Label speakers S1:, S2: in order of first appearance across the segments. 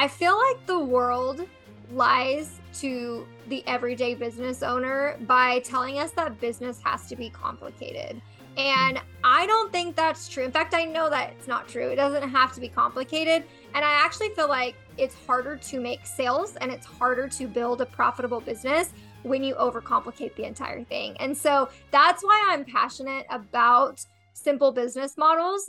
S1: I feel like the world lies to the everyday business owner by telling us that business has to be complicated. And I don't think that's true. In fact, I know that it's not true. It doesn't have to be complicated. And I actually feel like it's harder to make sales and it's harder to build a profitable business when you overcomplicate the entire thing. And so that's why I'm passionate about simple business models.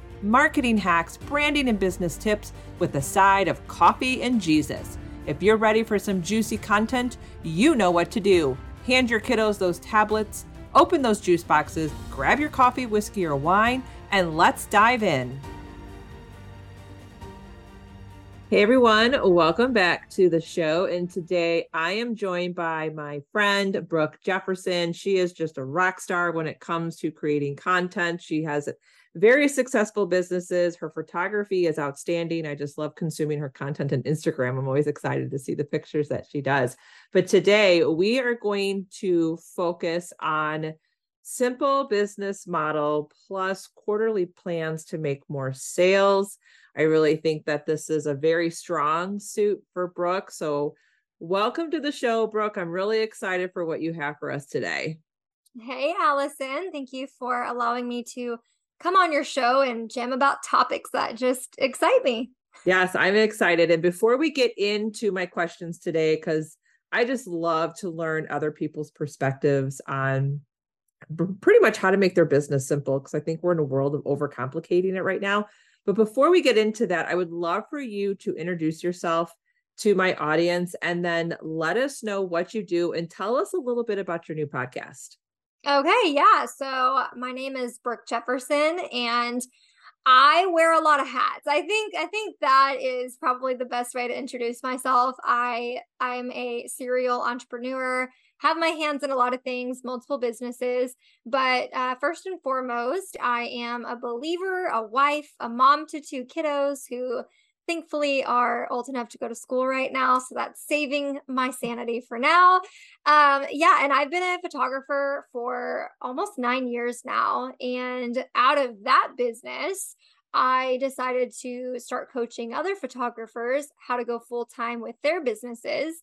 S2: marketing hacks, branding, and business tips with a side of coffee and Jesus. If you're ready for some juicy content, you know what to do. Hand your kiddos those tablets, open those juice boxes, grab your coffee, whiskey, or wine, and let's dive in. Hey everyone, welcome back to the show. And today I am joined by my friend Brooke Jefferson. She is just a rock star when it comes to creating content. She has very successful businesses. Her photography is outstanding. I just love consuming her content on Instagram. I'm always excited to see the pictures that she does. But today we are going to focus on simple business model plus quarterly plans to make more sales. I really think that this is a very strong suit for Brooke. So, welcome to the show, Brooke. I'm really excited for what you have for us today.
S1: Hey, Allison. Thank you for allowing me to come on your show and jam about topics that just excite me.
S2: Yes, I'm excited. And before we get into my questions today, because I just love to learn other people's perspectives on pretty much how to make their business simple, because I think we're in a world of overcomplicating it right now. But before we get into that, I would love for you to introduce yourself to my audience and then let us know what you do and tell us a little bit about your new podcast.
S1: Okay, yeah. So my name is Brooke Jefferson and I wear a lot of hats. I think I think that is probably the best way to introduce myself. I I'm a serial entrepreneur, have my hands in a lot of things, multiple businesses, but uh, first and foremost, I am a believer, a wife, a mom to two kiddos who thankfully are old enough to go to school right now so that's saving my sanity for now. Um yeah and i've been a photographer for almost nine years now and out of that business I decided to start coaching other photographers how to go full time with their businesses.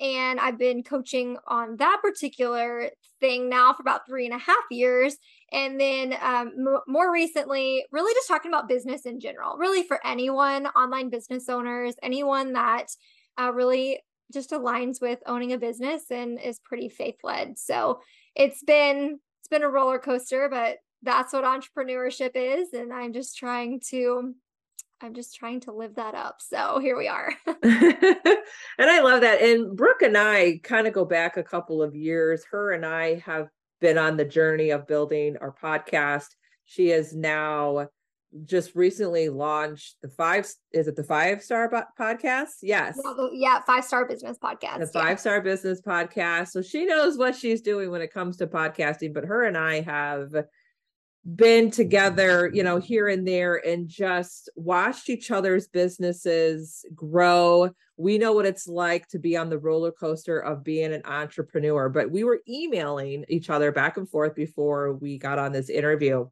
S1: And I've been coaching on that particular thing now for about three and a half years. And then um, m- more recently, really just talking about business in general, really for anyone, online business owners, anyone that uh, really just aligns with owning a business and is pretty faith led. So it's been it's been a roller coaster, but that's what entrepreneurship is, and I'm just trying to I'm just trying to live that up. So here we are.
S2: and I love that. And Brooke and I kind of go back a couple of years. Her and I have been on the journey of building our podcast. She is now just recently launched the five is it the five star podcast yes
S1: yeah, yeah five star business podcast
S2: the five star business podcast so she knows what she's doing when it comes to podcasting but her and i have been together, you know, here and there and just watched each other's businesses grow. We know what it's like to be on the roller coaster of being an entrepreneur, but we were emailing each other back and forth before we got on this interview.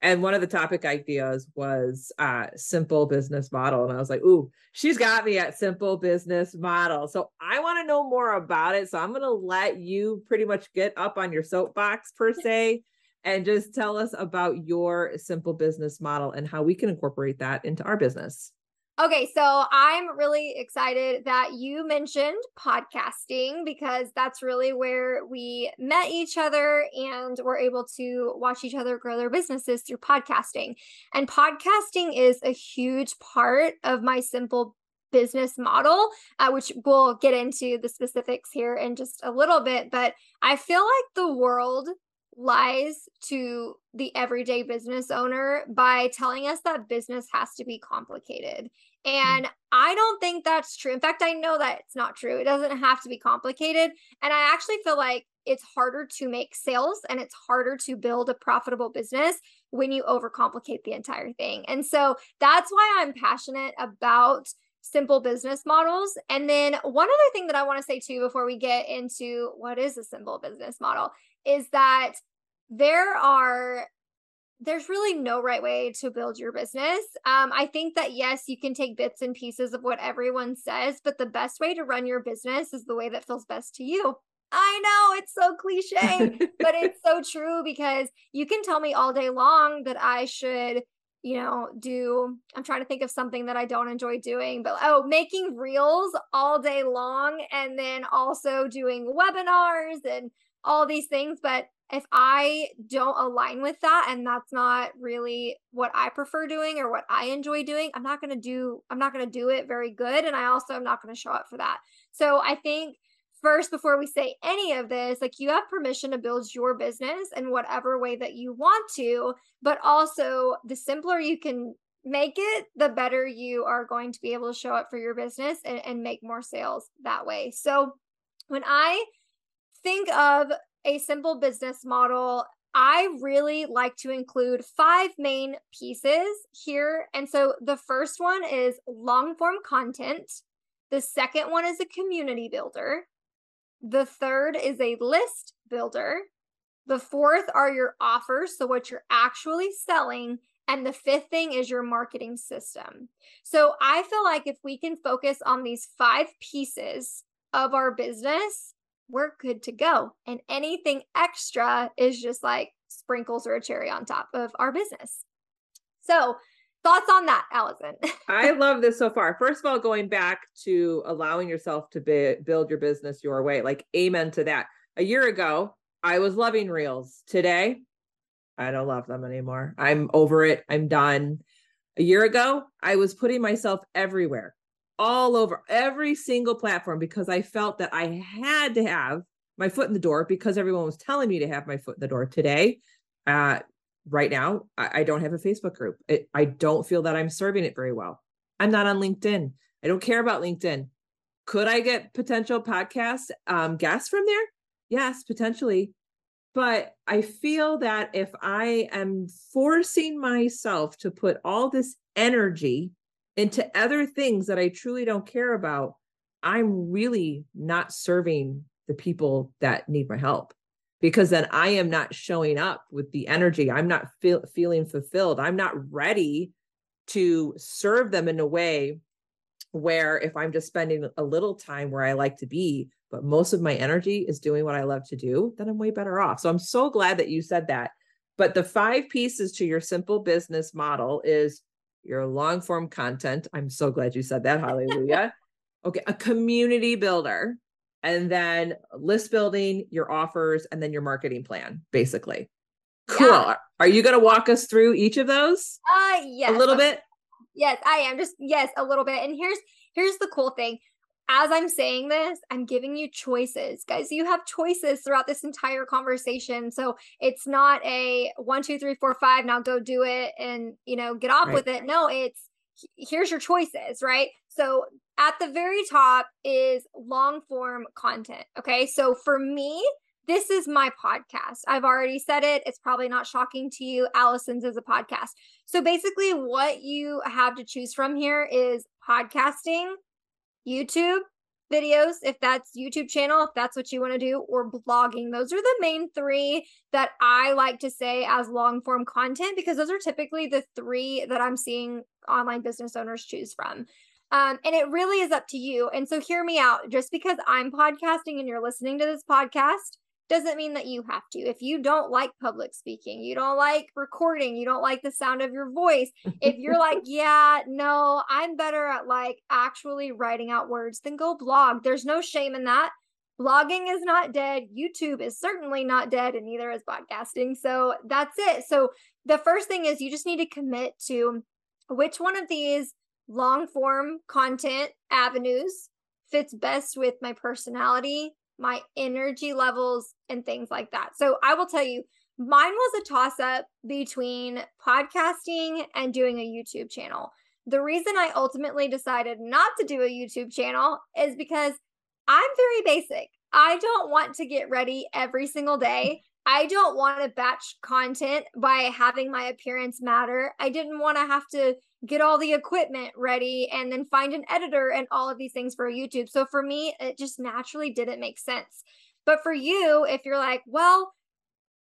S2: And one of the topic ideas was uh, simple business model. And I was like, ooh, she's got me at simple business model. So I want to know more about it. So I'm going to let you pretty much get up on your soapbox per se and just tell us about your simple business model and how we can incorporate that into our business.
S1: Okay, so I'm really excited that you mentioned podcasting because that's really where we met each other and we're able to watch each other grow their businesses through podcasting. And podcasting is a huge part of my simple business model, uh, which we'll get into the specifics here in just a little bit. But I feel like the world lies to the everyday business owner by telling us that business has to be complicated. Hmm. And I don't think that's true. In fact, I know that it's not true. It doesn't have to be complicated. And I actually feel like it's harder to make sales and it's harder to build a profitable business when you overcomplicate the entire thing. And so that's why I'm passionate about simple business models. And then one other thing that I want to say too before we get into what is a simple business model is that there are there's really no right way to build your business. Um, I think that yes, you can take bits and pieces of what everyone says, but the best way to run your business is the way that feels best to you. I know it's so cliche, but it's so true because you can tell me all day long that I should, you know, do. I'm trying to think of something that I don't enjoy doing, but oh, making reels all day long and then also doing webinars and all these things. But if I don't align with that and that's not really what I prefer doing or what I enjoy doing, I'm not going to do I'm not going to do it very good and I also am not going to show up for that. So I think first before we say any of this like you have permission to build your business in whatever way that you want to but also the simpler you can make it the better you are going to be able to show up for your business and, and make more sales that way so when i think of a simple business model I really like to include five main pieces here. And so the first one is long form content. The second one is a community builder. The third is a list builder. The fourth are your offers, so what you're actually selling. And the fifth thing is your marketing system. So I feel like if we can focus on these five pieces of our business, we're good to go. And anything extra is just like sprinkles or a cherry on top of our business. So Thoughts on that, Allison?
S2: I love this so far. First of all, going back to allowing yourself to be, build your business your way, like amen to that. A year ago, I was loving reels. Today, I don't love them anymore. I'm over it. I'm done. A year ago, I was putting myself everywhere, all over every single platform because I felt that I had to have my foot in the door because everyone was telling me to have my foot in the door. Today, uh, right now I, I don't have a Facebook group. I don't feel that I'm serving it very well. I'm not on LinkedIn. I don't care about LinkedIn. Could I get potential podcast um, guests from there? Yes, potentially. But I feel that if I am forcing myself to put all this energy into other things that I truly don't care about, I'm really not serving the people that need my help because then I am not showing up with the energy. I'm not feel, feeling fulfilled. I'm not ready to serve them in a way where if I'm just spending a little time where I like to be, but most of my energy is doing what I love to do, then I'm way better off. So I'm so glad that you said that. But the five pieces to your simple business model is your long form content. I'm so glad you said that. Hallelujah. okay. A community builder and then list building, your offers, and then your marketing plan, basically. Cool. Yeah. Are you going to walk us through each of those?
S1: Uh yes.
S2: A little bit?
S1: Yes, I am. Just yes, a little bit. And here's here's the cool thing. As I'm saying this, I'm giving you choices. Guys, you have choices throughout this entire conversation. So it's not a one, two, three, four, five, now go do it and you know, get off right. with it. No, it's here's your choices, right? So at the very top is long form content. Okay. So for me, this is my podcast. I've already said it. It's probably not shocking to you. Allison's is a podcast. So basically, what you have to choose from here is podcasting, YouTube videos, if that's YouTube channel, if that's what you want to do, or blogging. Those are the main three that I like to say as long form content because those are typically the three that I'm seeing online business owners choose from. Um, and it really is up to you. And so, hear me out. Just because I'm podcasting and you're listening to this podcast doesn't mean that you have to. If you don't like public speaking, you don't like recording, you don't like the sound of your voice, if you're like, yeah, no, I'm better at like actually writing out words, then go blog. There's no shame in that. Blogging is not dead. YouTube is certainly not dead, and neither is podcasting. So that's it. So the first thing is you just need to commit to which one of these long form content avenues fits best with my personality, my energy levels, and things like that. So I will tell you mine was a toss up between podcasting and doing a YouTube channel. The reason I ultimately decided not to do a YouTube channel is because I'm very basic. I don't want to get ready every single day. I don't want to batch content by having my appearance matter. I didn't want to have to get all the equipment ready and then find an editor and all of these things for YouTube. So for me, it just naturally didn't make sense. But for you, if you're like, well,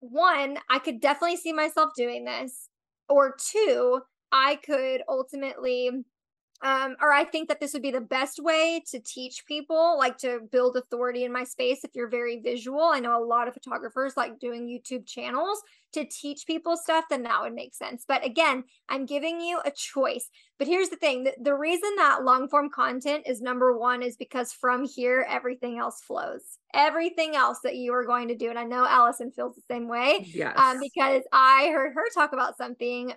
S1: one, I could definitely see myself doing this, or two, I could ultimately um, or I think that this would be the best way to teach people, like to build authority in my space. If you're very visual, I know a lot of photographers like doing YouTube channels to teach people stuff, then that would make sense. But again, I'm giving you a choice. But here's the thing the, the reason that long form content is number one is because from here, everything else flows. Everything else that you are going to do. And I know Allison feels the same way. Um, yes. Um, because I heard her talk about something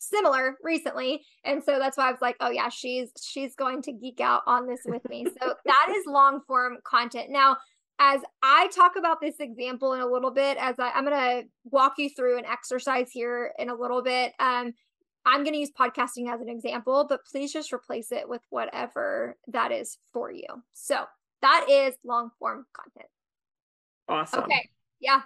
S1: similar recently. And so that's why i was like oh yeah she's she's going to geek out on this with me. So that is long form content. Now as i talk about this example in a little bit as I, i'm going to walk you through an exercise here in a little bit. Um i'm going to use podcasting as an example but please just replace it with whatever that is for you. So that is long form content.
S2: Awesome.
S1: Okay. Yeah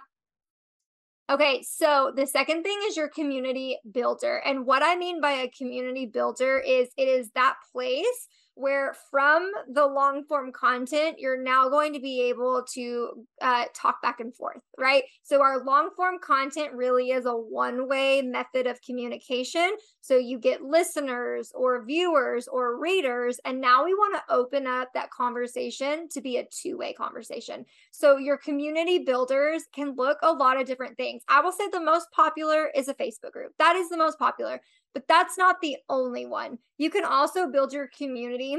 S1: Okay, so the second thing is your community builder. And what I mean by a community builder is it is that place where from the long form content, you're now going to be able to uh, talk back and forth, right? So, our long form content really is a one way method of communication. So, you get listeners or viewers or readers, and now we want to open up that conversation to be a two way conversation. So, your community builders can look a lot of different things. I will say the most popular is a Facebook group. That is the most popular. But that's not the only one. You can also build your community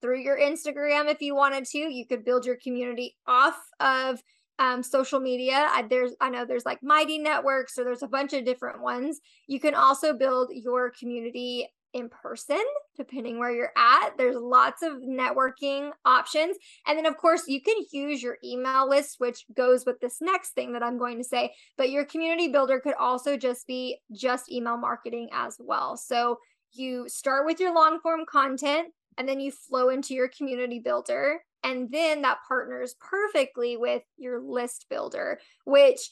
S1: through your Instagram if you wanted to. You could build your community off of um, social media. I, there's I know there's like Mighty Networks, or there's a bunch of different ones. You can also build your community in person, depending where you're at. There's lots of networking options. And then, of course, you can use your email list, which goes with this next thing that I'm going to say. But your community builder could also just be just email marketing as well. So you start with your long form content and then you flow into your community builder. And then that partners perfectly with your list builder, which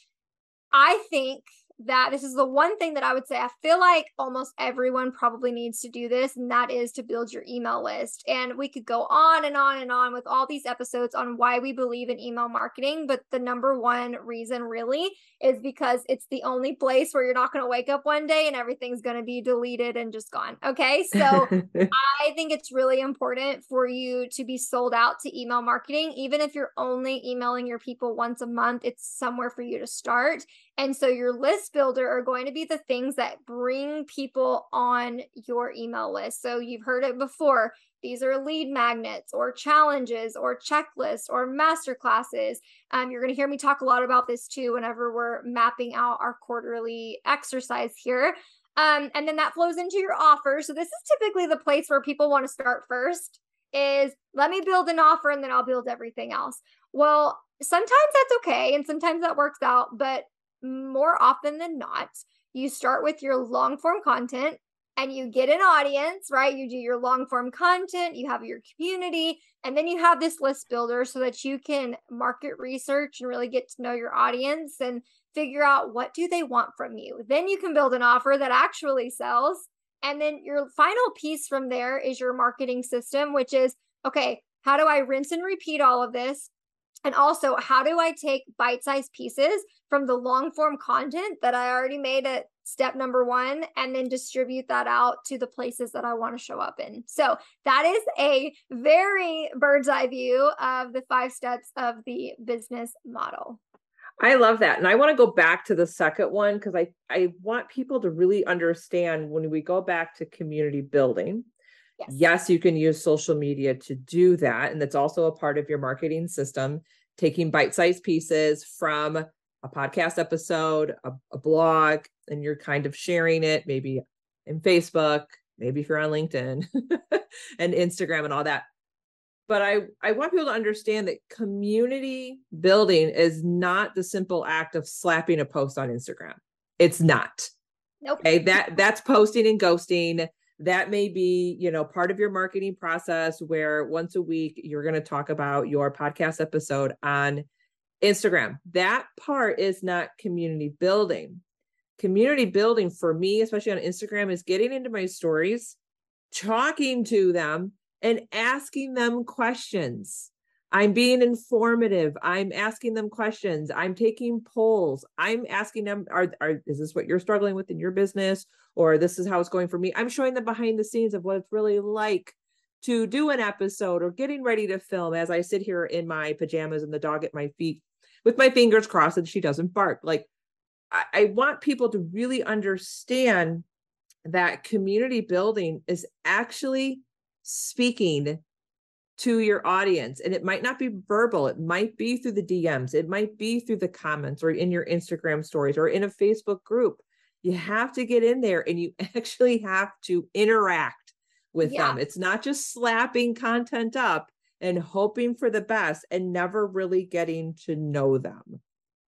S1: I think that this is the one thing that I would say I feel like almost everyone probably needs to do this, and that is to build your email list. And we could go on and on and on with all these episodes on why we believe in email marketing. But the number one reason really is because it's the only place where you're not going to wake up one day and everything's going to be deleted and just gone. Okay. So I think it's really important for you to be sold out to email marketing. Even if you're only emailing your people once a month, it's somewhere for you to start. And so your list builder are going to be the things that bring people on your email list. So you've heard it before. These are lead magnets or challenges or checklists or master classes. Um, you're going to hear me talk a lot about this too whenever we're mapping out our quarterly exercise here. Um, and then that flows into your offer. So this is typically the place where people want to start first is let me build an offer and then I'll build everything else. Well, sometimes that's okay and sometimes that works out, but more often than not, you start with your long form content and you get an audience, right? You do your long form content, you have your community, and then you have this list builder so that you can market research and really get to know your audience and figure out what do they want from you. Then you can build an offer that actually sells. And then your final piece from there is your marketing system, which is okay, how do I rinse and repeat all of this? And also, how do I take bite sized pieces from the long form content that I already made at step number one and then distribute that out to the places that I want to show up in? So, that is a very bird's eye view of the five steps of the business model.
S2: I love that. And I want to go back to the second one because I, I want people to really understand when we go back to community building. Yes. yes, you can use social media to do that. And that's also a part of your marketing system, taking bite sized pieces from a podcast episode, a, a, blog, and you're kind of sharing it maybe in Facebook, maybe if you're on LinkedIn and Instagram and all that. but I, I want people to understand that community building is not the simple act of slapping a post on Instagram. It's not.
S1: Nope.
S2: Okay. That that's posting and ghosting. That may be, you know, part of your marketing process where once a week you're going to talk about your podcast episode on Instagram. That part is not community building. Community building for me, especially on Instagram, is getting into my stories, talking to them, and asking them questions. I'm being informative. I'm asking them questions. I'm taking polls. I'm asking them, are, are is this what you're struggling with in your business? Or this is how it's going for me. I'm showing them behind the scenes of what it's really like to do an episode or getting ready to film as I sit here in my pajamas and the dog at my feet with my fingers crossed that she doesn't bark. Like I, I want people to really understand that community building is actually speaking to your audience and it might not be verbal it might be through the dms it might be through the comments or in your instagram stories or in a facebook group. You have to get in there and you actually have to interact with yeah. them. It's not just slapping content up and hoping for the best and never really getting to know them.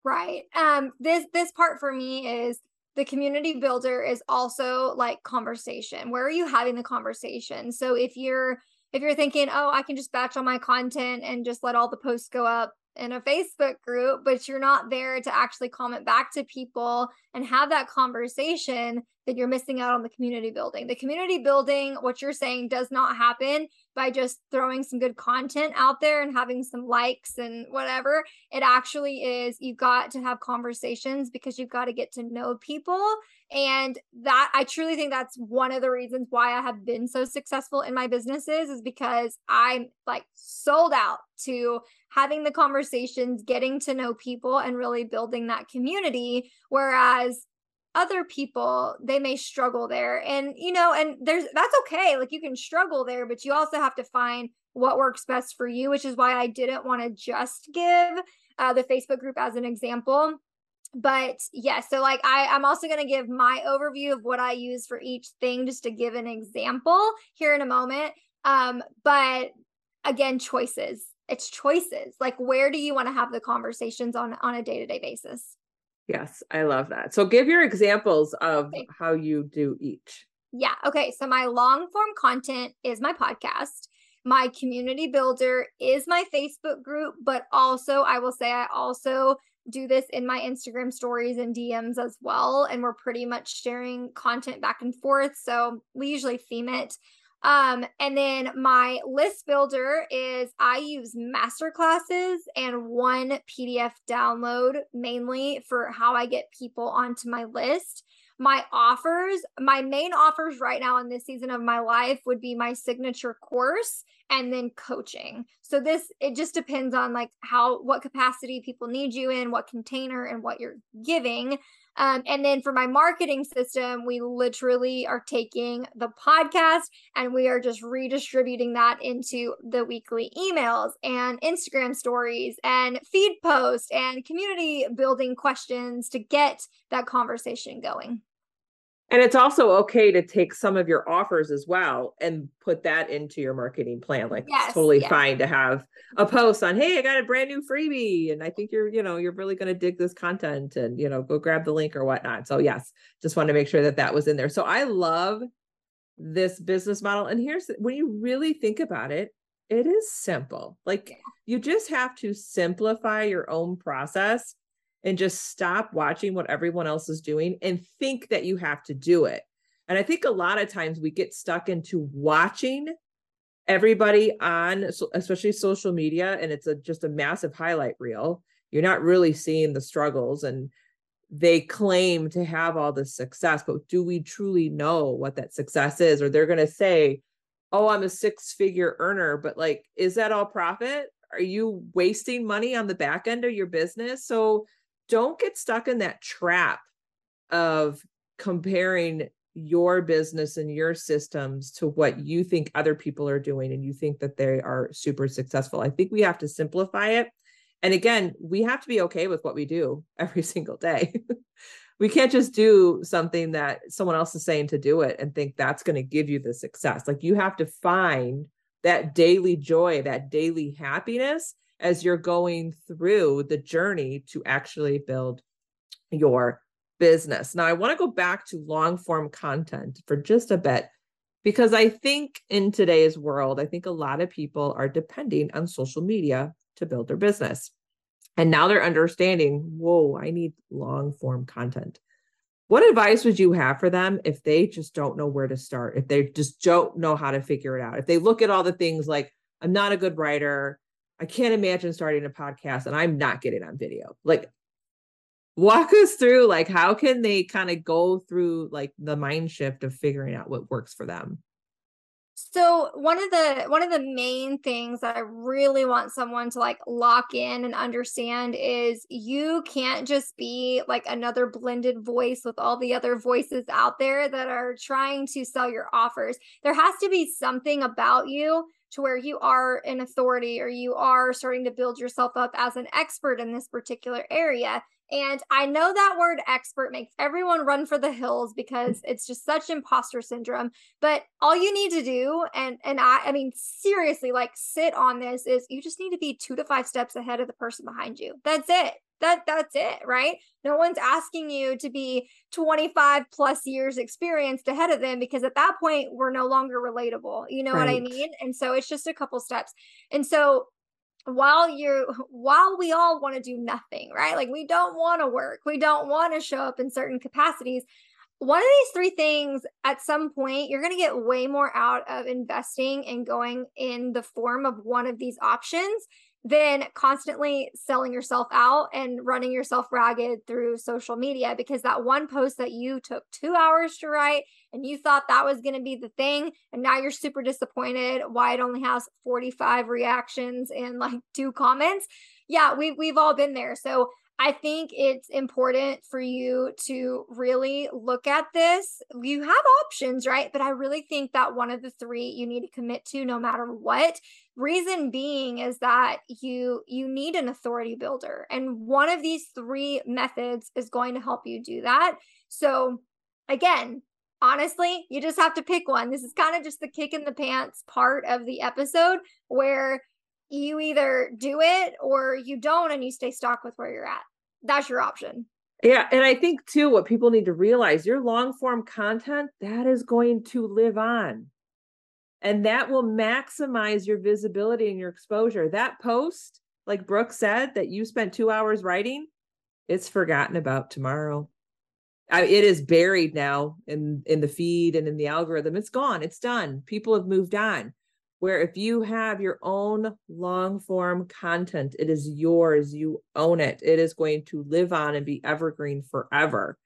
S1: Right um this this part for me is the community builder is also like conversation. Where are you having the conversation? So if you're if you're thinking oh i can just batch all my content and just let all the posts go up in a Facebook group, but you're not there to actually comment back to people and have that conversation, then you're missing out on the community building. The community building, what you're saying, does not happen by just throwing some good content out there and having some likes and whatever. It actually is you've got to have conversations because you've got to get to know people. And that I truly think that's one of the reasons why I have been so successful in my businesses is because I'm like sold out to having the conversations, getting to know people, and really building that community. Whereas other people they may struggle there. And you know and there's that's okay. Like you can struggle there but you also have to find what works best for you which is why i didn't want to just give uh, the facebook group as an example. But yeah so like i i'm also going to give my overview of what i use for each thing just to give an example here in a moment. Um but again choices. It's choices. Like where do you want to have the conversations on on a day-to-day basis
S2: yes i love that. So give your examples of okay. how you do each.
S1: Yeah okay so my long form content is my podcast. My community builder is my facebook group but also i will say i also do this in my instagram stories and dms as well and we're pretty much sharing content back and forth so we usually theme it um, and then my list builder is I use master classes and one PDF download mainly for how I get people onto my list. My offers, my main offers right now in this season of my life would be my signature course and then coaching. So this it just depends on like how what capacity people need you in, what container and what you're giving. Um, and then for my marketing system, we literally are taking the podcast and we are just redistributing that into the weekly emails and Instagram stories and feed posts and community building questions to get that conversation going.
S2: And it's also okay to take some of your offers as well and put that into your marketing plan. Like yes, it's totally yes. fine to have a post on, hey, I got a brand new freebie. And I think you're, you know, you're really going to dig this content and, you know, go grab the link or whatnot. So yes, just want to make sure that that was in there. So I love this business model. And here's when you really think about it, it is simple. Like you just have to simplify your own process and just stop watching what everyone else is doing and think that you have to do it. And I think a lot of times we get stuck into watching everybody on especially social media and it's a just a massive highlight reel. You're not really seeing the struggles and they claim to have all the success, but do we truly know what that success is? Or they're going to say, "Oh, I'm a six-figure earner," but like is that all profit? Are you wasting money on the back end of your business? So don't get stuck in that trap of comparing your business and your systems to what you think other people are doing and you think that they are super successful. I think we have to simplify it. And again, we have to be okay with what we do every single day. we can't just do something that someone else is saying to do it and think that's going to give you the success. Like you have to find that daily joy, that daily happiness as you're going through the journey to actually build your business. Now, I want to go back to long form content for just a bit because I think in today's world, I think a lot of people are depending on social media to build their business. And now they're understanding, whoa, I need long form content. What advice would you have for them if they just don't know where to start? If they just don't know how to figure it out? If they look at all the things like, I'm not a good writer, I can't imagine starting a podcast and I'm not getting on video. Like, walk us through like how can they kind of go through like the mind shift of figuring out what works for them
S1: so one of the one of the main things that I really want someone to like lock in and understand is you can't just be like another blended voice with all the other voices out there that are trying to sell your offers. There has to be something about you to where you are an authority or you are starting to build yourself up as an expert in this particular area and I know that word expert makes everyone run for the hills because it's just such imposter syndrome. But all you need to do, and and I I mean seriously, like sit on this is you just need to be two to five steps ahead of the person behind you. That's it. That that's it, right? No one's asking you to be 25 plus years experienced ahead of them because at that point we're no longer relatable. You know right. what I mean? And so it's just a couple steps. And so while you're while we all want to do nothing right like we don't want to work we don't want to show up in certain capacities one of these three things at some point you're going to get way more out of investing and going in the form of one of these options than constantly selling yourself out and running yourself ragged through social media because that one post that you took two hours to write and you thought that was going to be the thing and now you're super disappointed why it only has 45 reactions and like two comments yeah we, we've all been there so I think it's important for you to really look at this. You have options, right? But I really think that one of the three you need to commit to no matter what. Reason being is that you you need an authority builder and one of these three methods is going to help you do that. So again, honestly, you just have to pick one. This is kind of just the kick in the pants part of the episode where you either do it or you don't and you stay stuck with where you're at that's your option.
S2: Yeah, and I think too what people need to realize your long form content that is going to live on. And that will maximize your visibility and your exposure. That post, like Brooke said, that you spent 2 hours writing, it's forgotten about tomorrow. I, it is buried now in in the feed and in the algorithm. It's gone. It's done. People have moved on where if you have your own long form content, it is yours, you own it. It is going to live on and be evergreen forever.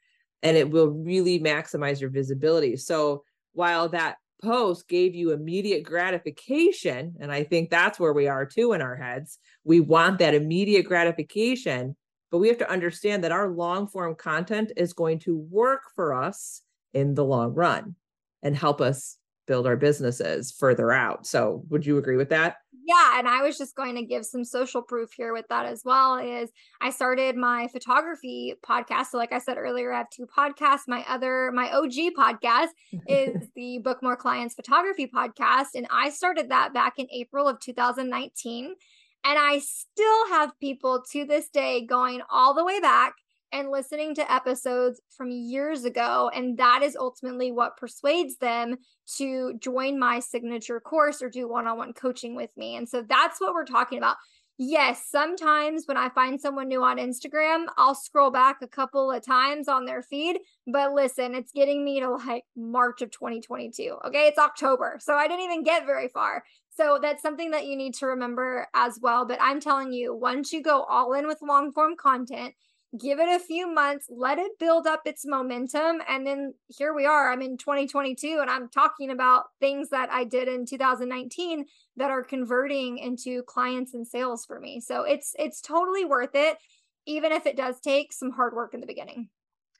S2: And it will really maximize your visibility. So while that post gave you immediate gratification, and I think that's where we are too in our heads, we want that immediate gratification. But we have to understand that our long form content is going to work for us in the long run and help us build our businesses further out. So, would you agree with that?
S1: Yeah, and I was just going to give some social proof here with that as well is I started my photography podcast. So like I said earlier, I have two podcasts. My other my OG podcast is the Book More Clients Photography podcast and I started that back in April of 2019 and I still have people to this day going all the way back and listening to episodes from years ago. And that is ultimately what persuades them to join my signature course or do one on one coaching with me. And so that's what we're talking about. Yes, sometimes when I find someone new on Instagram, I'll scroll back a couple of times on their feed. But listen, it's getting me to like March of 2022. Okay, it's October. So I didn't even get very far. So that's something that you need to remember as well. But I'm telling you, once you go all in with long form content, give it a few months, let it build up its momentum. And then here we are. I'm in 2022 and I'm talking about things that I did in 2019 that are converting into clients and sales for me. So it's it's totally worth it, even if it does take some hard work in the beginning.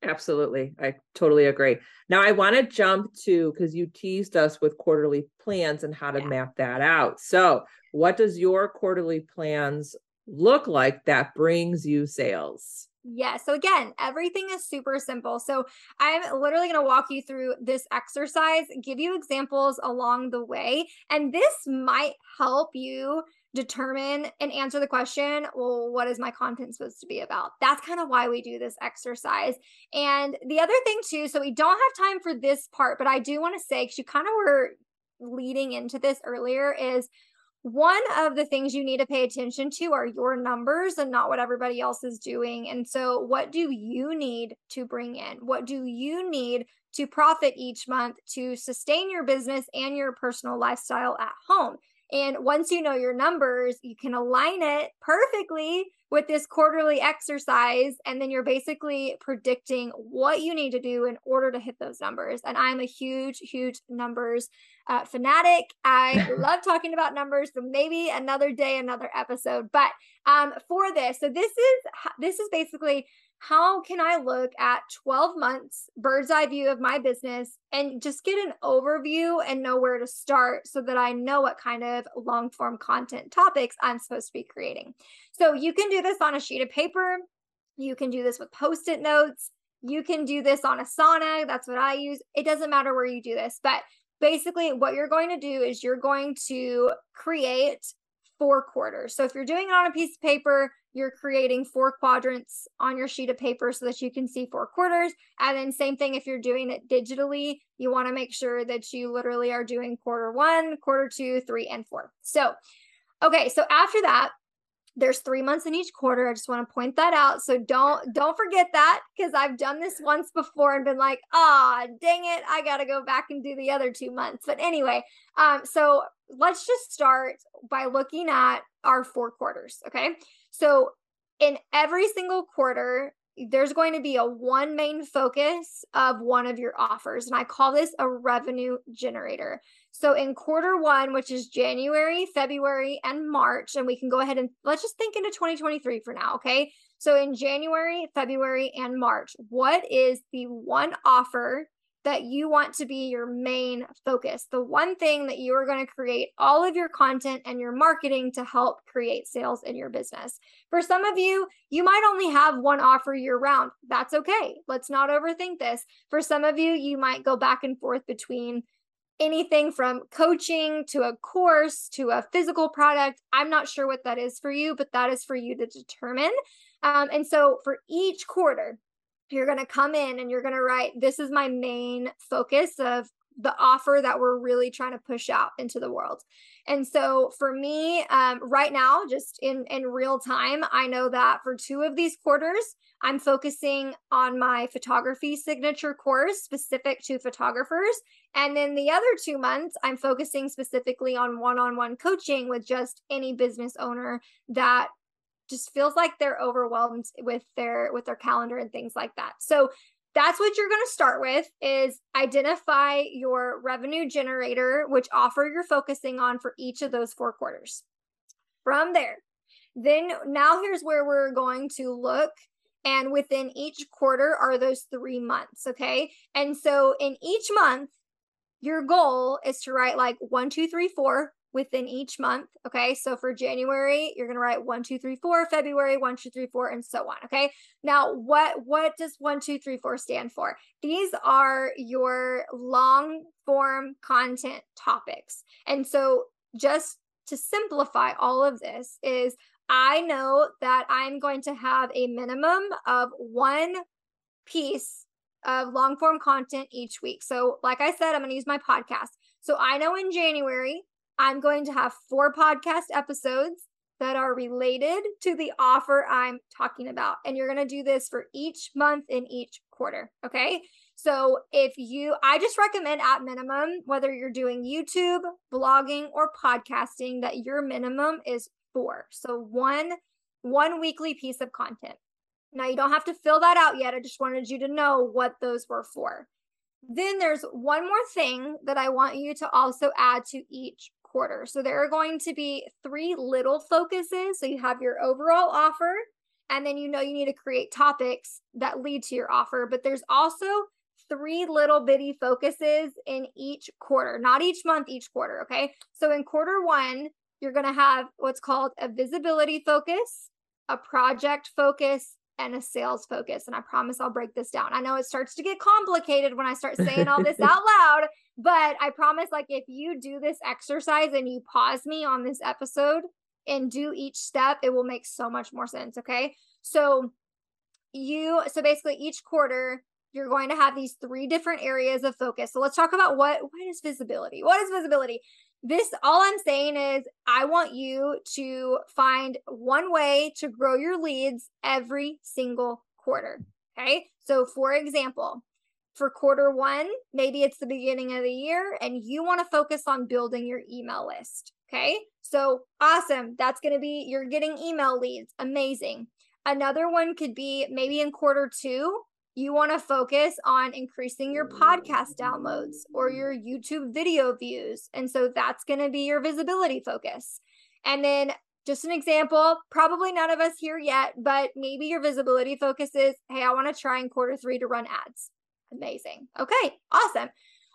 S2: Absolutely. I totally agree. Now I want to jump to because you teased us with quarterly plans and how to yeah. map that out. So, what does your quarterly plans look like that brings you sales?
S1: Yes. So again, everything is super simple. So I'm literally going to walk you through this exercise, give you examples along the way, and this might help you determine and answer the question well what is my content supposed to be about that's kind of why we do this exercise and the other thing too so we don't have time for this part but i do want to say because you kind of were leading into this earlier is one of the things you need to pay attention to are your numbers and not what everybody else is doing. And so, what do you need to bring in? What do you need to profit each month to sustain your business and your personal lifestyle at home? And once you know your numbers, you can align it perfectly with this quarterly exercise. And then you're basically predicting what you need to do in order to hit those numbers. And I'm a huge, huge numbers uh, fanatic. I love talking about numbers. So maybe another day, another episode. But um, for this, so this is this is basically how can I look at 12 months bird's eye view of my business and just get an overview and know where to start so that I know what kind of long form content topics I'm supposed to be creating. So you can do this on a sheet of paper. You can do this with post it notes. You can do this on Asana. That's what I use. It doesn't matter where you do this, but basically, what you're going to do is you're going to create four quarters. So if you're doing it on a piece of paper, you're creating four quadrants on your sheet of paper so that you can see four quarters. And then same thing if you're doing it digitally, you want to make sure that you literally are doing quarter one, quarter two, three, and four. So, okay, so after that, there's three months in each quarter i just want to point that out so don't don't forget that because i've done this once before and been like ah dang it i gotta go back and do the other two months but anyway um so let's just start by looking at our four quarters okay so in every single quarter there's going to be a one main focus of one of your offers and i call this a revenue generator so in quarter one, which is January, February, and March, and we can go ahead and let's just think into 2023 for now, okay? So in January, February, and March, what is the one offer that you want to be your main focus? The one thing that you are going to create all of your content and your marketing to help create sales in your business. For some of you, you might only have one offer year round. That's okay. Let's not overthink this. For some of you, you might go back and forth between anything from coaching to a course to a physical product. I'm not sure what that is for you, but that is for you to determine. Um, and so for each quarter, you're going to come in and you're going to write, This is my main focus of the offer that we're really trying to push out into the world. And so for me, um, right now, just in in real time, I know that for two of these quarters, I'm focusing on my photography signature course specific to photographers, and then the other two months, I'm focusing specifically on one-on-one coaching with just any business owner that just feels like they're overwhelmed with their with their calendar and things like that. So that's what you're going to start with is identify your revenue generator which offer you're focusing on for each of those four quarters from there then now here's where we're going to look and within each quarter are those three months okay and so in each month your goal is to write like one two three four within each month. Okay. So for January, you're going to write one, two, three, four, February, one, two, three, four, and so on. Okay. Now, what, what does one, two, three, four stand for? These are your long form content topics. And so just to simplify all of this is I know that I'm going to have a minimum of one piece of long form content each week. So, like I said, I'm going to use my podcast. So, I know in January, I'm going to have four podcast episodes that are related to the offer I'm talking about. And you're going to do this for each month in each quarter. Okay. So if you, I just recommend at minimum, whether you're doing YouTube, blogging, or podcasting, that your minimum is four. So one, one weekly piece of content. Now you don't have to fill that out yet. I just wanted you to know what those were for. Then there's one more thing that I want you to also add to each quarter. So there are going to be three little focuses. So you have your overall offer, and then you know you need to create topics that lead to your offer. But there's also three little bitty focuses in each quarter, not each month, each quarter. Okay. So in quarter one, you're going to have what's called a visibility focus, a project focus, and a sales focus. And I promise I'll break this down. I know it starts to get complicated when I start saying all this out loud, but I promise, like, if you do this exercise and you pause me on this episode and do each step, it will make so much more sense. Okay. So, you, so basically, each quarter, you're going to have these three different areas of focus. So let's talk about what what is visibility? What is visibility? This all I'm saying is I want you to find one way to grow your leads every single quarter. Okay? So for example, for quarter 1, maybe it's the beginning of the year and you want to focus on building your email list. Okay? So awesome. That's going to be you're getting email leads. Amazing. Another one could be maybe in quarter 2, you want to focus on increasing your podcast downloads or your YouTube video views. And so that's going to be your visibility focus. And then just an example, probably none of us here yet, but maybe your visibility focus is hey, I want to try in quarter three to run ads. Amazing. Okay, awesome.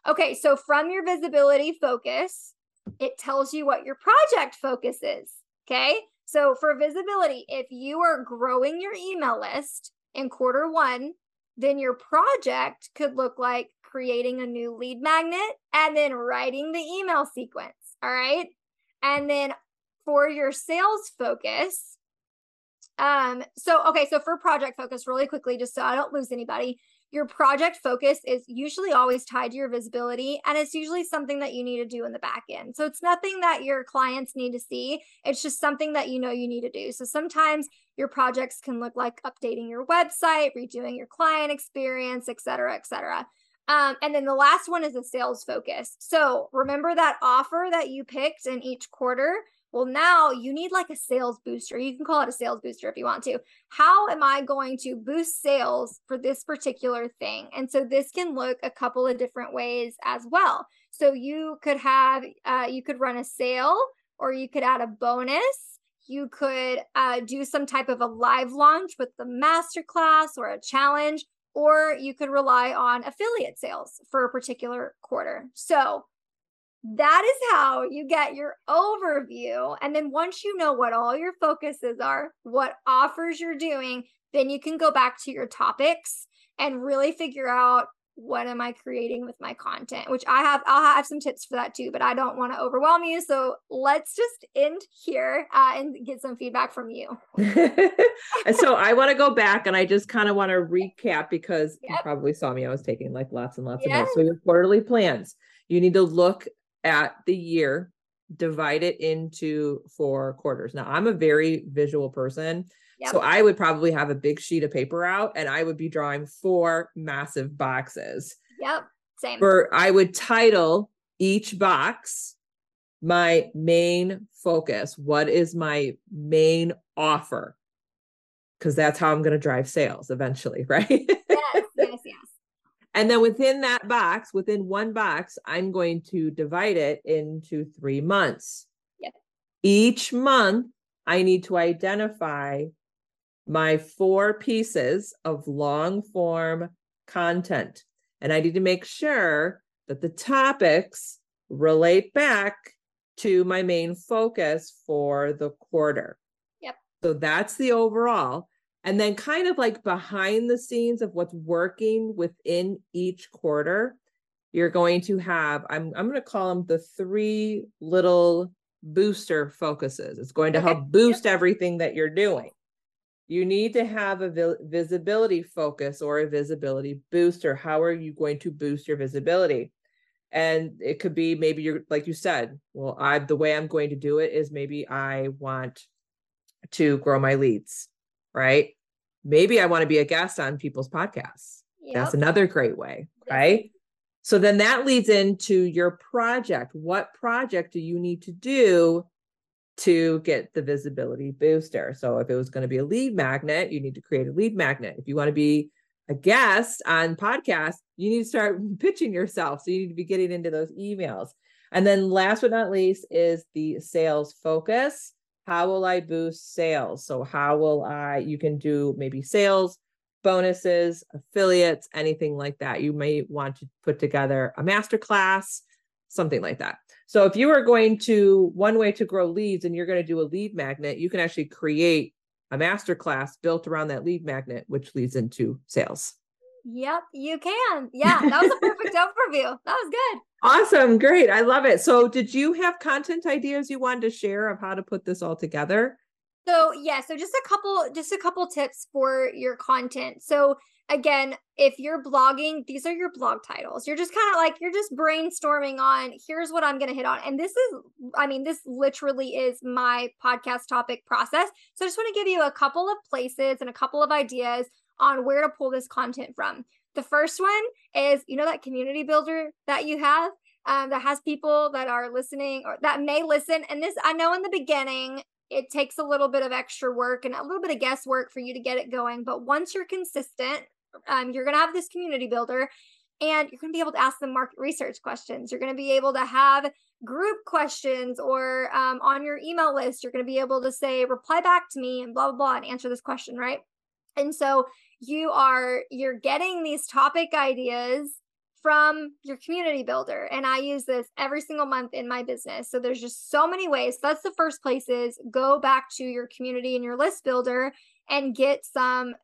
S1: Okay, so from your visibility focus, it tells you what your project focus is. Okay, so for visibility, if you are growing your email list in quarter one, then your project could look like creating a new lead magnet and then writing the email sequence. All right. And then for your sales focus, um, so okay, so for project focus, really quickly, just so I don't lose anybody, your project focus is usually always tied to your visibility and it's usually something that you need to do in the back end. So it's nothing that your clients need to see. It's just something that you know you need to do. So sometimes your projects can look like updating your website, redoing your client experience, et cetera, et cetera. Um, and then the last one is a sales focus. So remember that offer that you picked in each quarter well, now you need like a sales booster. You can call it a sales booster if you want to. How am I going to boost sales for this particular thing? And so this can look a couple of different ways as well. So you could have, uh, you could run a sale or you could add a bonus. You could uh, do some type of a live launch with the masterclass or a challenge, or you could rely on affiliate sales for a particular quarter. So that is how you get your overview. And then once you know what all your focuses are, what offers you're doing, then you can go back to your topics and really figure out what am I creating with my content, which I have, I'll have some tips for that too, but I don't want to overwhelm you. So let's just end here uh, and get some feedback from you.
S2: so I want to go back and I just kind of want to recap because yep. you probably saw me. I was taking like lots and lots yep. of notes. So your quarterly plans, you need to look at the year, divide it into four quarters. Now, I'm a very visual person. Yep. So I would probably have a big sheet of paper out and I would be drawing four massive boxes.
S1: Yep. Same.
S2: Where I would title each box my main focus. What is my main offer? Because that's how I'm going to drive sales eventually, right? And then within that box, within one box, I'm going to divide it into three months.
S1: Yep.
S2: Each month, I need to identify my four pieces of long form content. And I need to make sure that the topics relate back to my main focus for the quarter.
S1: Yep.
S2: So that's the overall and then kind of like behind the scenes of what's working within each quarter you're going to have i'm i'm going to call them the three little booster focuses. It's going to okay. help boost yep. everything that you're doing. You need to have a vi- visibility focus or a visibility booster. How are you going to boost your visibility? And it could be maybe you're like you said well i the way i'm going to do it is maybe i want to grow my leads right? Maybe I want to be a guest on people's podcasts. Yep. That's another great way, right? So then that leads into your project. What project do you need to do to get the visibility booster? So if it was going to be a lead magnet, you need to create a lead magnet. If you want to be a guest on podcast, you need to start pitching yourself. So you need to be getting into those emails. And then last but not least is the sales focus how will I boost sales? So, how will I, you can do maybe sales, bonuses, affiliates, anything like that. You may want to put together a masterclass, something like that. So, if you are going to, one way to grow leads and you're going to do a lead magnet, you can actually create a master class built around that lead magnet, which leads into sales.
S1: Yep, you can. Yeah, that was a perfect overview. That was good.
S2: Awesome. Great. I love it. So, did you have content ideas you wanted to share of how to put this all together?
S1: So, yeah, so just a couple just a couple tips for your content. So, again, if you're blogging, these are your blog titles. You're just kind of like you're just brainstorming on here's what I'm going to hit on. And this is I mean, this literally is my podcast topic process. So, I just want to give you a couple of places and a couple of ideas on where to pull this content from. The first one is, you know, that community builder that you have um, that has people that are listening or that may listen. And this, I know in the beginning, it takes a little bit of extra work and a little bit of guesswork for you to get it going. But once you're consistent, um, you're going to have this community builder and you're going to be able to ask them market research questions. You're going to be able to have group questions or um, on your email list, you're going to be able to say, reply back to me and blah, blah, blah, and answer this question, right? And so you are you're getting these topic ideas from your community builder and i use this every single month in my business. So there's just so many ways. That's the first place is go back to your community and your list builder and get some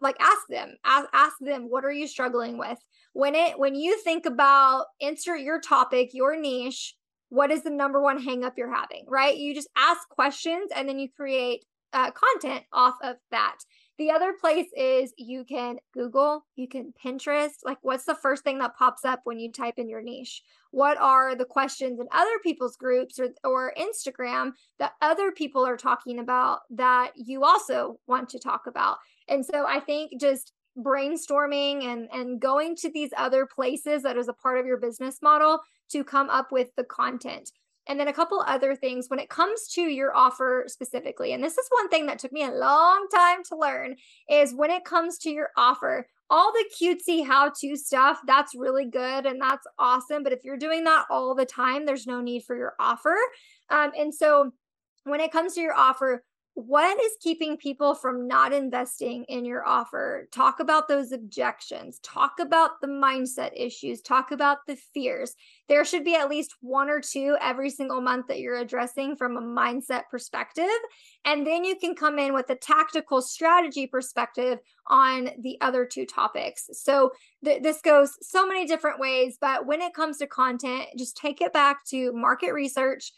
S1: like ask them ask, ask them what are you struggling with? When it when you think about insert your topic your niche what is the number one hang up you're having right? You just ask questions and then you create uh, content off of that the other place is you can Google, you can Pinterest. Like, what's the first thing that pops up when you type in your niche? What are the questions in other people's groups or, or Instagram that other people are talking about that you also want to talk about? And so I think just brainstorming and and going to these other places that is a part of your business model to come up with the content and then a couple other things when it comes to your offer specifically. And this is one thing that took me a long time to learn is when it comes to your offer, all the cutesy how to stuff, that's really good and that's awesome. But if you're doing that all the time, there's no need for your offer. Um, and so when it comes to your offer, what is keeping people from not investing in your offer? Talk about those objections. Talk about the mindset issues. Talk about the fears. There should be at least one or two every single month that you're addressing from a mindset perspective. And then you can come in with a tactical strategy perspective on the other two topics. So th- this goes so many different ways. But when it comes to content, just take it back to market research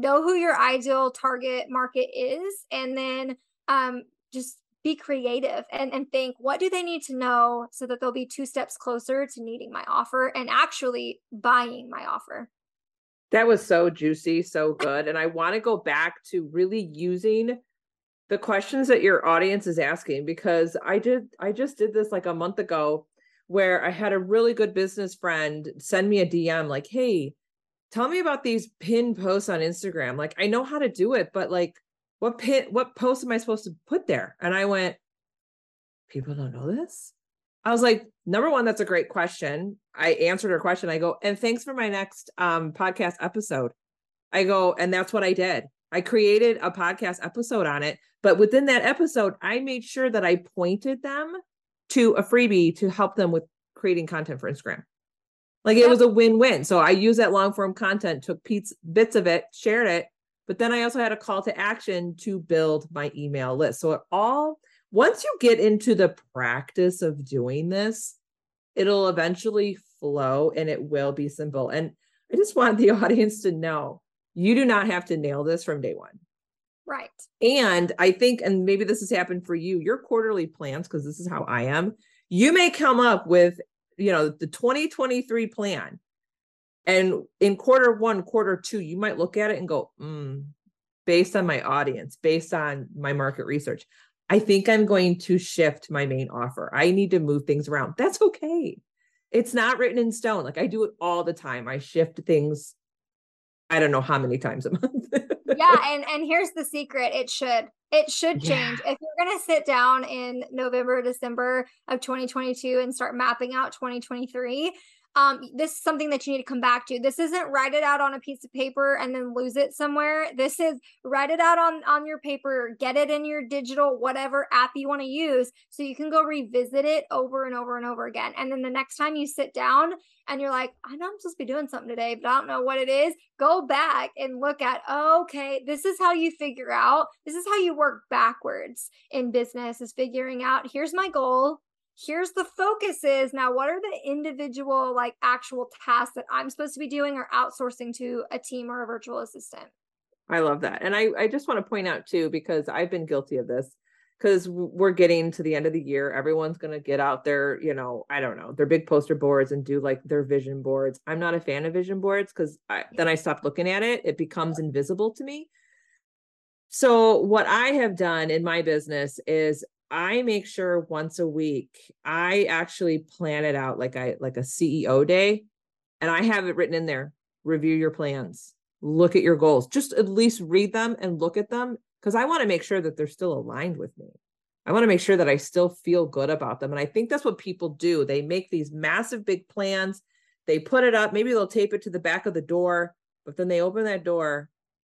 S1: know who your ideal target market is and then um, just be creative and, and think what do they need to know so that they'll be two steps closer to needing my offer and actually buying my offer.
S2: That was so juicy so good and i want to go back to really using the questions that your audience is asking because i did i just did this like a month ago where i had a really good business friend send me a dm like hey tell me about these pin posts on Instagram. Like I know how to do it, but like what pin what post am I supposed to put there? And I went, people don't know this. I was like, number one, that's a great question. I answered her question. I go, and thanks for my next um, podcast episode. I go, and that's what I did. I created a podcast episode on it. But within that episode, I made sure that I pointed them to a freebie to help them with creating content for Instagram. Like it was a win-win. So I used that long form content, took Pete's bits of it, shared it, but then I also had a call to action to build my email list. So it all once you get into the practice of doing this, it'll eventually flow and it will be simple. And I just want the audience to know you do not have to nail this from day one.
S1: Right.
S2: And I think, and maybe this has happened for you, your quarterly plans, because this is how I am, you may come up with you know the 2023 plan. And in quarter one quarter two you might look at it and go mm, based on my audience based on my market research i think i'm going to shift my main offer. I need to move things around. That's okay. It's not written in stone. Like i do it all the time. I shift things i don't know how many times a month
S1: yeah and and here's the secret it should it should change. Yeah. If you're going to sit down in November, December of 2022 and start mapping out 2023, um, this is something that you need to come back to. This isn't write it out on a piece of paper and then lose it somewhere. This is write it out on on your paper, get it in your digital whatever app you want to use, so you can go revisit it over and over and over again. And then the next time you sit down and you're like, I know I'm supposed to be doing something today, but I don't know what it is. Go back and look at, oh, okay, this is how you figure out. This is how you work backwards in business. Is figuring out here's my goal here's the focus is now what are the individual like actual tasks that i'm supposed to be doing or outsourcing to a team or a virtual assistant?
S2: I love that. And i i just want to point out too because i've been guilty of this because we're getting to the end of the year everyone's going to get out their you know i don't know their big poster boards and do like their vision boards. I'm not a fan of vision boards because then i stopped looking at it it becomes invisible to me. So what i have done in my business is I make sure once a week I actually plan it out like I like a CEO day and I have it written in there. Review your plans. Look at your goals. Just at least read them and look at them because I want to make sure that they're still aligned with me. I want to make sure that I still feel good about them. And I think that's what people do. They make these massive big plans. They put it up, maybe they'll tape it to the back of the door, but then they open that door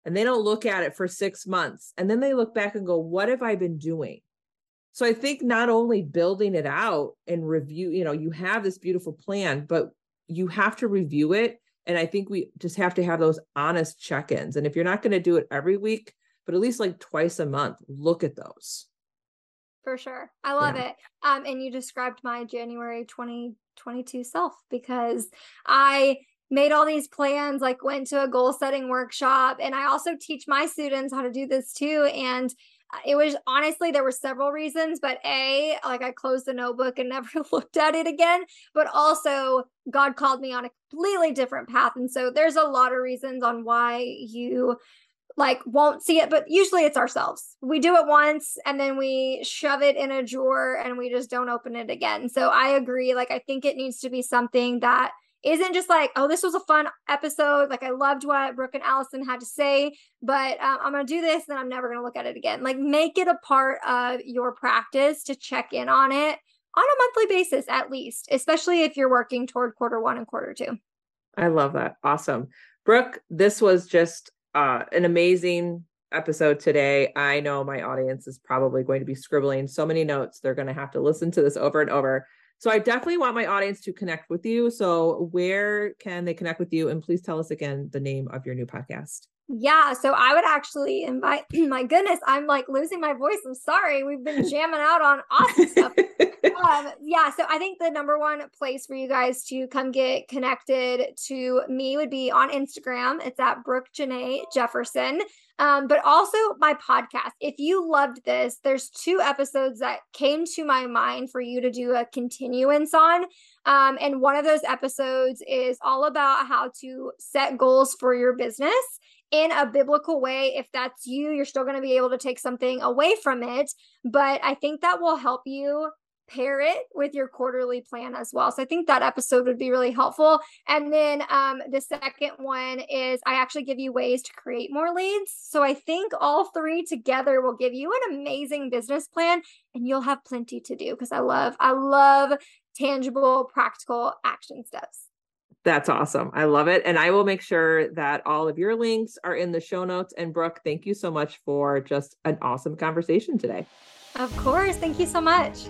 S2: and they don't look at it for 6 months. And then they look back and go, "What have I been doing?" So I think not only building it out and review, you know, you have this beautiful plan, but you have to review it. And I think we just have to have those honest check ins. And if you're not going to do it every week, but at least like twice a month, look at those.
S1: For sure. I love yeah. it. Um, and you described my January 2022 self because I made all these plans, like went to a goal setting workshop. And I also teach my students how to do this too. And it was honestly there were several reasons but a like i closed the notebook and never looked at it again but also god called me on a completely different path and so there's a lot of reasons on why you like won't see it but usually it's ourselves. We do it once and then we shove it in a drawer and we just don't open it again so i agree like i think it needs to be something that isn't just like, oh, this was a fun episode. Like I loved what Brooke and Allison had to say, but um, I'm going to do this and I'm never going to look at it again. Like make it a part of your practice to check in on it on a monthly basis, at least, especially if you're working toward quarter one and quarter two.
S2: I love that. Awesome. Brooke, this was just uh, an amazing episode today. I know my audience is probably going to be scribbling so many notes. They're going to have to listen to this over and over. So I definitely want my audience to connect with you. So where can they connect with you? And please tell us again the name of your new podcast.
S1: Yeah, so I would actually invite. My goodness, I'm like losing my voice. I'm sorry. We've been jamming out on awesome stuff. um, yeah, so I think the number one place for you guys to come get connected to me would be on Instagram. It's at Brooke Janae Jefferson. Um, but also my podcast. If you loved this, there's two episodes that came to my mind for you to do a continuance on. Um, and one of those episodes is all about how to set goals for your business in a biblical way. If that's you, you're still going to be able to take something away from it. But I think that will help you pair it with your quarterly plan as well. So I think that episode would be really helpful. And then um, the second one is I actually give you ways to create more leads. So I think all three together will give you an amazing business plan and you'll have plenty to do because I love, I love tangible, practical action steps.
S2: That's awesome. I love it. And I will make sure that all of your links are in the show notes. And Brooke, thank you so much for just an awesome conversation today.
S1: Of course. Thank you so much.